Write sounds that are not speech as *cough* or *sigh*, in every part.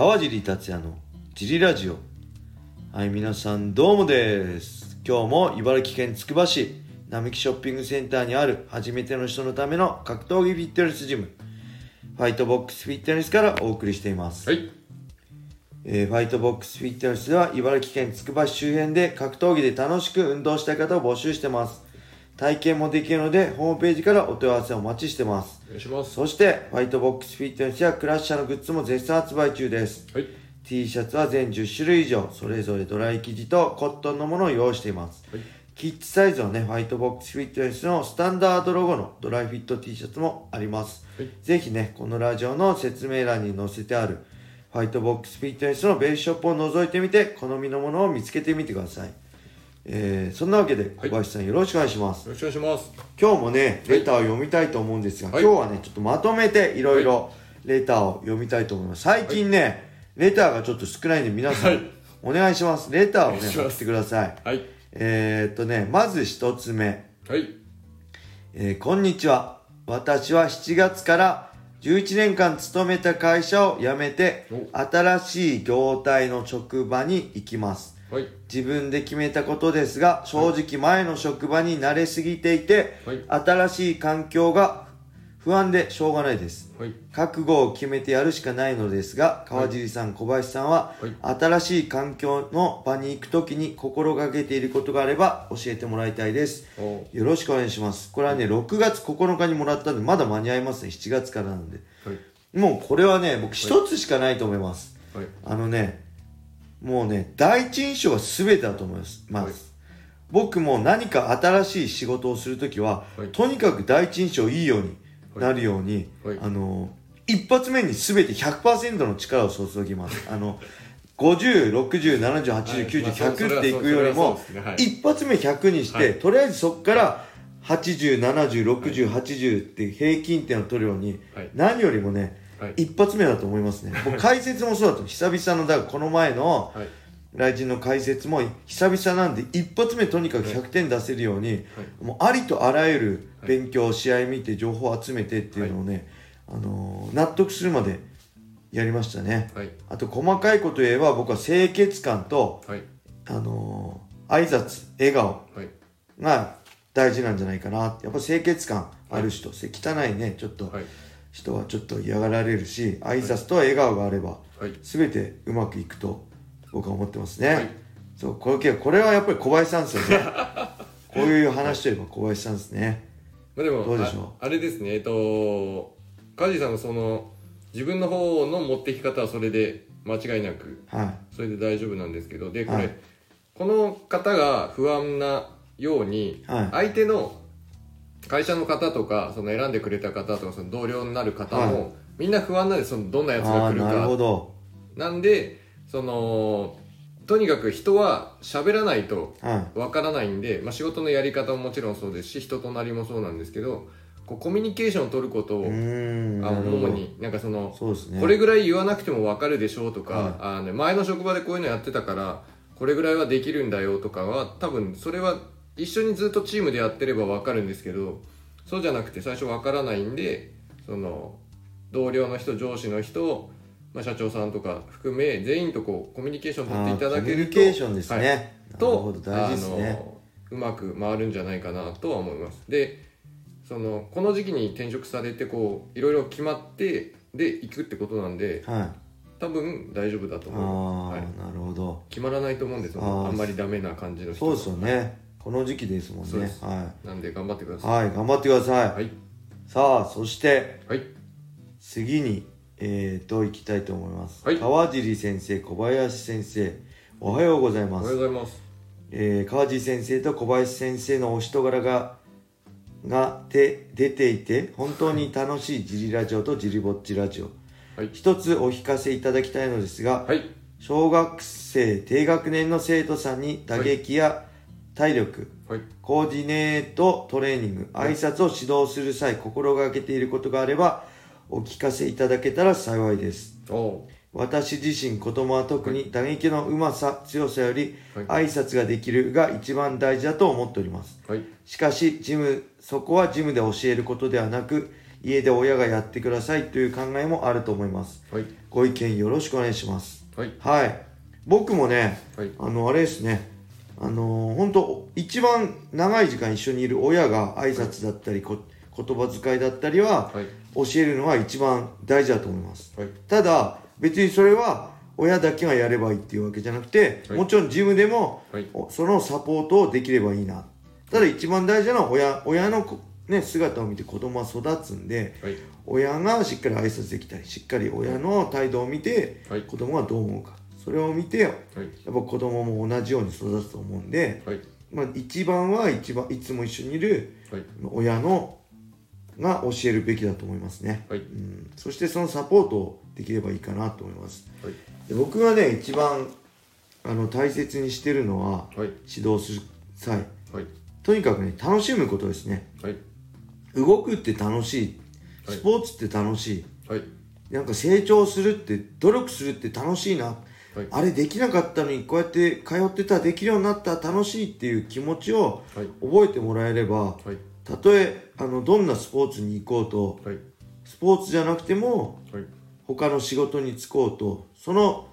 川尻達也のジリラジオ。はい皆さんどうもです。今日も茨城県つくば市並木ショッピングセンターにある初めての人のための格闘技フィットネスジムファイトボックスフィットネスからお送りしています、はい。えーファイトボックスフィットネスでは茨城県つくば市周辺で格闘技で楽しく運動したい方を募集してます体験もできるのでホームページからお問い合わせをお待ちしてます。お願いします。そしてファイトボックスフィットネスやクラッシャーのグッズも絶賛発売中です。はい。T シャツは全10種類以上それぞれドライ生地とコットンのものを用意しています、はい。キッズサイズのねファイトボックスフィットネスのスタンダードロゴのドライフィット T シャツもあります、はい。ぜひねこのラジオの説明欄に載せてあるファイトボックスフィットネスのベースショップを覗いてみて好みのものを見つけてみてくださいえー、そんなわけで小林さんよろしくお願いします、よろしくお願いします。今日もねレターを読みたいと思うんですが、はい。今日はねちょっとまとめていろいろレターを読みたいと思います。最近ね、レターがちょっと少ないんで皆さん、はい。お願いします。レターをね送ってください。はい。えー、っとねまず一つ目、はい。えーこんにちは。私は7月から11年間勤めた会社を辞めてお。新しい業態の職場に行きますはい。自分で決めたことですが正直前の職場に慣れすぎていて、はい。新しい環境が不安でしょうがないです。はい。覚悟を決めてやるしかないのですが川尻さん、小林さんは、はい。新しい環境の場に行くときに心がけていることがあれば教えてもらいたいです。お。よろしくお願いします。これはね6月9日にもらったんでまだ間に合いますね7月からなんで。はい。もうこれはね僕一つしかないと思います、はい。あのね、もうね、第一印象は全てだと思います。まはい。ず僕も何か新しい仕事をするときは、はい。とにかく第一印象いいようになるように、はい。あの、一発目に全て100%の力を注ぎます。あの、50、60、70、80、はい90、まあそう100っていくよりも、一発目100にして、はい。とりあえずそこから80、70、60、80って平均点を取るように、はい。何よりもね、はい一発目だと思いますね。僕解説もそうだと久々のだからこの前のはい。来人の解説も久々なんで一発目とにかく100点出せるように、もうありとあらゆる勉強、試合見て情報を集めてっていうのをね、あのー納得するまでやりましたね。はい。あと細かいこと言えば僕は清潔感と、はい。あのー挨拶笑顔はい。が大事なんじゃないかなやっぱ清潔感ある人、せ汚いねちょっと、はい。人はちょっと嫌がられるし挨拶と笑顔があれば、はい。全てうまくいくと僕は思ってますね、はい。そうこれこれはやっぱり小林さんですよね。*laughs* こういう話といえば小林さんですね。まあでも、どうでしょう？ああれですね、えっと、カジさんのその、自分の方の持ってき方はそれで間違いなく、はそれで大丈夫なんですけど、で、これ、はい。この方が不安なように、はい。相手の会社の方とか、その選んでくれた方とか、その同僚になる方も、はい。みんな不安なんです、そのどんないやつが来るかほど。なんでそのとにかく人は喋らないとはわからないんで、まあ、仕事のやり方ももちろんそうですし人となりもそうなんですけどこうコミュニケーションを取ることを、あなるほど。主になんかそのね。これぐらい言わなくてもわかるでしょうとか、はいあの前の職場でこういうのやってたからこれぐらいはできるんだよとかは多分それは一緒にずっとチームでやってればわかるんですけどそうじゃなくて最初わからないんでその同僚の人上司の人、まあ、社長さんとか含め全員とこうコミュニケーションを取っていただけるとコミュニケーションですね、はい。なるほとど大事ですね。うまく回るんじゃないかなとは思います。でそのこの時期に転職されてこういろいろ決まってで行くってことなんではい。多分大丈夫だとあ思いあ、ます、はい、なるほど。決まらないと思うんですよ。あんまりダメな感じの人そうですよねこの時期ですもんね。はなんで頑張ってください、はい、頑張ってください、いはい。さあそしてはい。次にえー、と行きたいと思います、はい。川尻先生小林先生おはようございおはようます、ございます。えー、川尻先生と小林先生のお人柄ががで出ていて本当に楽しいジリラジオとジリぼっちラジオ。はい。一つお聞かせいただきたいのですが、はい。小学生低学年の生徒さんに打撃や体力、はい。コーディネートトレーニング挨拶を指導する際心がけていることがあればお聞かせいただけたら幸いです。私自身子供は特に打撃のうまさ強さよりはい。挨拶ができるが一番大事だと思っております。はい。しかしジムそこはジムで教えることではなく家で親がやってくださいという考えもあると思います。はい。ご意見よろしくお願いします。はい。はい。僕もねはい。あのあれですねあのー、本当一番長い時間一緒にいる親が挨拶だったりこ言葉遣いだったりははい。教えるのは一番大事だと思います。はい。ただ別にそれは親だけがやればいいっていうわけじゃなくて、はい。もちろんジムでもはい。おそのサポートをできればいいな。ただ一番大事なのは親親のこ、ね、姿を見て子供は育つんではい。親がしっかり挨拶できたりしっかり親の態度を見てはい。子供はどう思うかそれを見てやっはいぱ子供も同じように育つと思うんで、はい。まあ、一番は一番いつも一緒にいるはい。親のが教えるべきだと思いますね、はい。うん、そしてそのサポートをできればいいかなと思います。はい。で僕がね一番あの大切にしてるのははい。指導する際。はい。とにかくね楽しむことですね。はい。動くって楽しい。はい。スポーツって楽しい。なんか成長するって努力するって楽しいな、はい。あれできなかったのにこうやって通ってたらできるようになったら楽しいっていう気持ちをはい。覚えてもらえればはい。たとえあのどんなスポーツに行こうとはい。スポーツじゃなくてもはい。他の仕事に就こうとその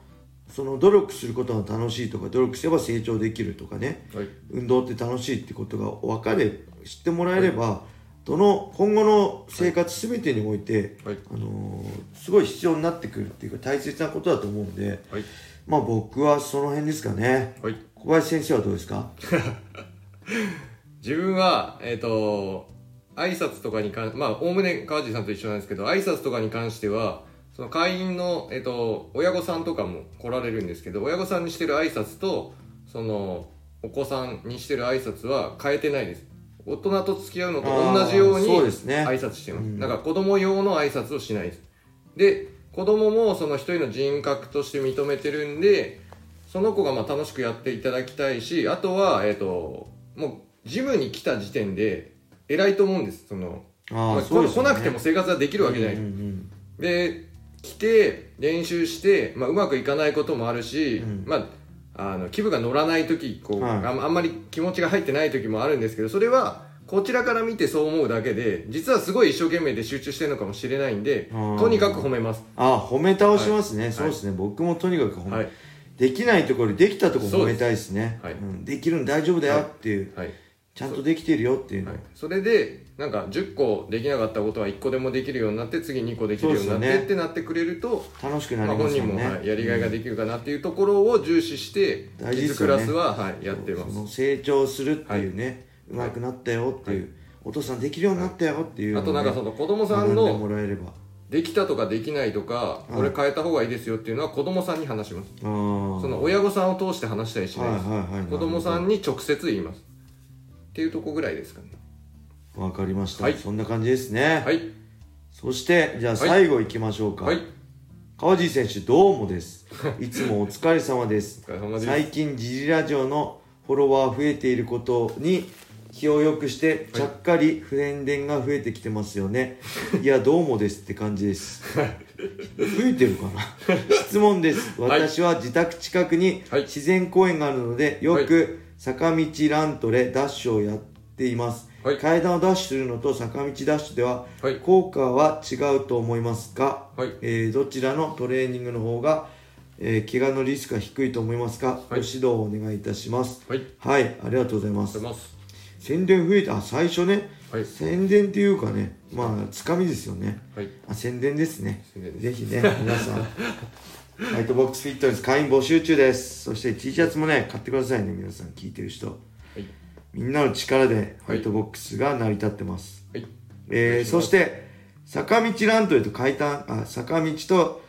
その努力することが楽しいとか努力すれば成長できるとかね。はい。運動って楽しいってことが分かれ知ってもらえれば、どの今後の生活全てにおいて、はい。あのーすごい必要になってくるっていうか大切なことだと思うんではい。まあ僕はその辺ですかね。はい。小林先生はどうですか？*laughs* 自分はえっ、と挨拶とかに関まあおおむね川地さんと一緒なんですけど挨拶とかに関してはその会員の、えっと親御さんとかも来られるんですけど親御さんにしてる挨拶とそのお子さんにしてる挨拶は変えてないです大人と付き合うのと同じように挨拶してます、うん。だから子供用の挨拶をしないです。で子供もその一人の人格として認めてるんでその子がまあ楽しくやっていただきたいしあとはえっ、ともうジムに来た時点で偉いと思うんです。そのあまあ来なくても生活はできるわけじゃない、うんうん。で来て練習して、まあ、うまくいかないこともあるし、うん。まああの気分が乗らない時こう、はい。あんあんまり気持ちが入ってない時もあるんですけどそれはこちらから見てそう思うだけで実はすごい一生懸命で集中してるのかもしれないんでとにかく褒めます。あ褒め倒しますね、い。そうですね。僕もとにかく褒め、はい。できないところできたところ褒めたいですね。はいうん、できるの大丈夫だよっていう、はい、ちゃんとできてるよっていうの、はい、それでなんか10個できなかったことは1個でもできるようになって次2個できるようになって、ってなってくれると楽しくなまあ、本人も、りますよね、はい、やりがいができるかなっていうところを重視して、大事キッズクラスは、はい、やってます。成長するっていうね、うまくなったよっていう、はい。お父さんできるようになったよっていうあとなんかその子供さんのもらえれば。できたとかできないとかこれ変えた方がいいですよっていうのは子供さんに話します。その親御さんを通して話したりしないです、はいはいはい。子供さんに直接言います。っていうとこぐらいですかねわかりました、はい。そんな感じですね、はい。そしてじゃあはい。最後いきましょうか、はい。川地選手どうもです。*laughs* いつもお疲れ様です。お疲れ様です。最近ジリラジオのフォロワー増えていることに気を良くしてちゃっかりフレンデンが増えてきてますよね、*laughs* い、やどうもですって感じです。増えてるかな？*laughs* 質問です。はい。私は自宅近くにはい。自然公園があるのでよく坂道ラントレダッシュをやっています、はい。階段をダッシュするのと坂道ダッシュでははい。効果は違うと思いますか、はい。えーどちらのトレーニングの方が、えー怪我のリスクが低いと思いますか、ご指導をお願いいたします。はい。はい。ありがとうございます。宣伝増えたあ最初ね、はい。宣伝っていうかねまあつかみですよね。はい。あ宣伝ですね。ぜひね皆さん *laughs* ファイトボックスフィットネス会員募集中です。そして T シャツもね買ってくださいね皆さん。聞いてる人。はいみんなの力でファイトボックスが成り立ってます、はい。えーそして坂道ラントレと階段あ坂道と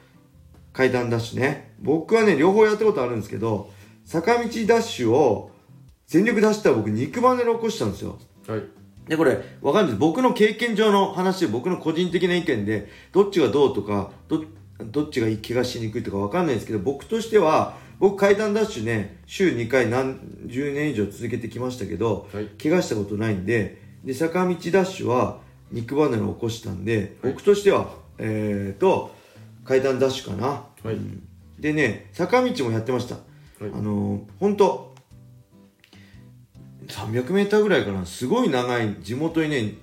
階段ダッシュね。僕はね両方やったことあるんですけど坂道ダッシュを全力で走ったら僕肉離れを起こしたんですよ。はい。でこれわかるんです？僕の経験上の話で僕の個人的な意見でどっちがどうとかどどっちが怪我しにくいとかわかんないんですけど僕としては僕階段ダッシュね週2回何十年以上続けてきましたけど、はい。怪我したことないんでで坂道ダッシュは肉離れを起こしたんで、はい。僕としてはえー、と階段ダッシュかな、はい。うん。でね坂道もやってました、はい。あのー、本当300メーターぐらいかな。すごい長い地元にね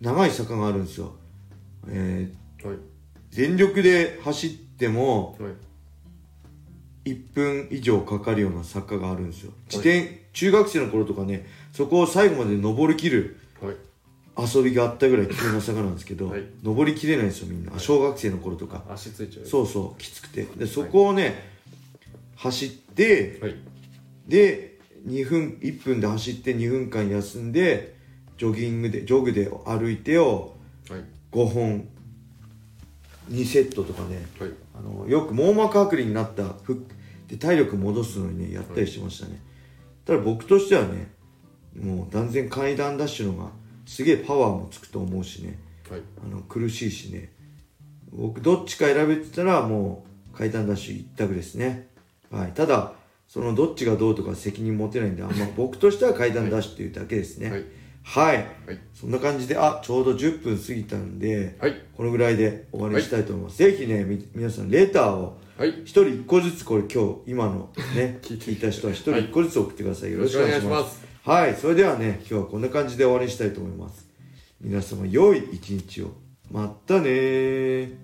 長い坂があるんですよ。えはい。ー全力で走ってもはい1分以上かかるような坂があるんですよ。自転、中学生の頃とかねそこを最後まで登りきるはい。遊びがあったぐらい急な坂なんですけど、はい。登りきれないんですよみんな、小学生の頃とか。足ついちゃうそうそうきつくて。でそこをね、走ってはい。で2分1分で走って2分間休んでジョギングでジョグで歩いてをはい。5本2セットとかねはい。あのよく網膜剥離になったふで体力戻すのにねやったりしてましたね、ただ僕としてはねもう断然階段ダッシュのがすげえパワーもつくと思うしね。はい。あの苦しいしね。僕どっちか選べてたらもう階段ダッシュ一択ですね。はい。ただそのどっちがどうとか責任持てないんであんま僕としては階段ダッシュっていうだけですねはい。はい、はいそんな感じであちょうど10分過ぎたんで、はい。このぐらいで終わりにしたいと思います、ぜひねみ皆さんレターをはい。一人一個ずつこれ今日今のね *laughs* 聞いた人は一人一個ずつ送ってください、よろしくお願いします。はい。それではね今日はこんな感じで終わりにしたいと思います。皆様良い一日を。またねー